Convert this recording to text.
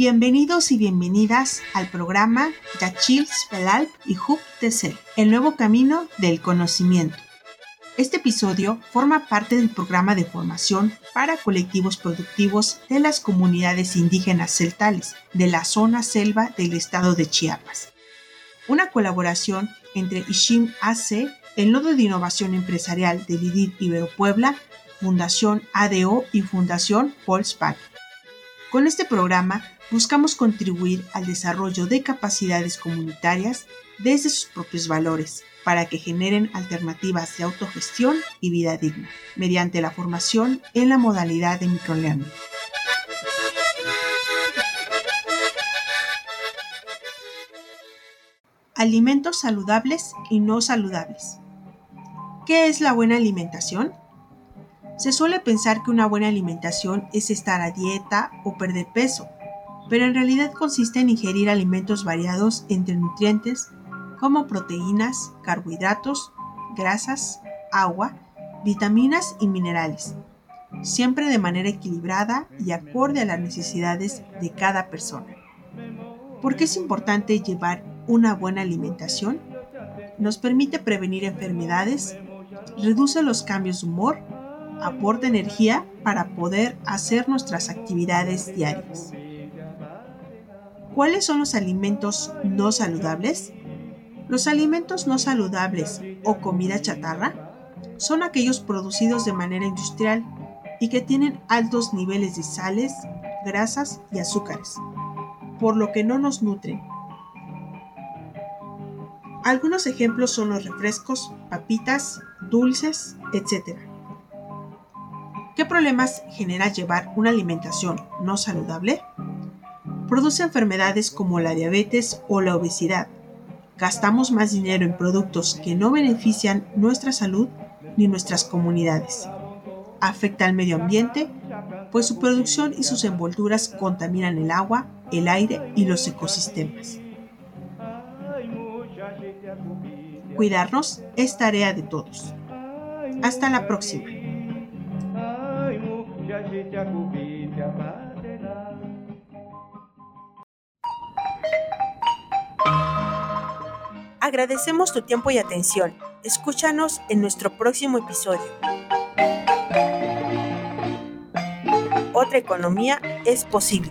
Bienvenidos y bienvenidas al programa Yachils Pelalp y Hub TC, el nuevo camino del conocimiento. Este episodio forma parte del programa de formación para colectivos productivos de las comunidades indígenas celtales de la zona selva del estado de Chiapas. Una colaboración entre Ishim AC, el Nodo de Innovación Empresarial del IDID Ibero Puebla, Fundación ADO y Fundación Volkswagen. Con este programa buscamos contribuir al desarrollo de capacidades comunitarias desde sus propios valores para que generen alternativas de autogestión y vida digna, mediante la formación en la modalidad de microlearning. Alimentos saludables y no saludables. ¿Qué es la buena alimentación? Se suele pensar que una buena alimentación es estar a dieta o perder peso, pero en realidad consiste en ingerir alimentos variados entre nutrientes como proteínas, carbohidratos, grasas, agua, vitaminas y minerales, siempre de manera equilibrada y acorde a las necesidades de cada persona. ¿Por qué es importante llevar una buena alimentación? Nos permite prevenir enfermedades, reduce los cambios de humor, aporta energía para poder hacer nuestras actividades diarias. ¿Cuáles son los alimentos no saludables? Los alimentos no saludables o comida chatarra son aquellos producidos de manera industrial y que tienen altos niveles de sales, grasas y azúcares, por lo que no nos nutren. Algunos ejemplos son los refrescos, papitas, dulces, etc. ¿Qué problemas genera llevar una alimentación no saludable? Produce enfermedades como la diabetes o la obesidad. Gastamos más dinero en productos que no benefician nuestra salud ni nuestras comunidades. Afecta al medio ambiente, pues su producción y sus envolturas contaminan el agua, el aire y los ecosistemas. Cuidarnos es tarea de todos. Hasta la próxima. Agradecemos tu tiempo y atención. Escúchanos en nuestro próximo episodio. Otra economía es posible.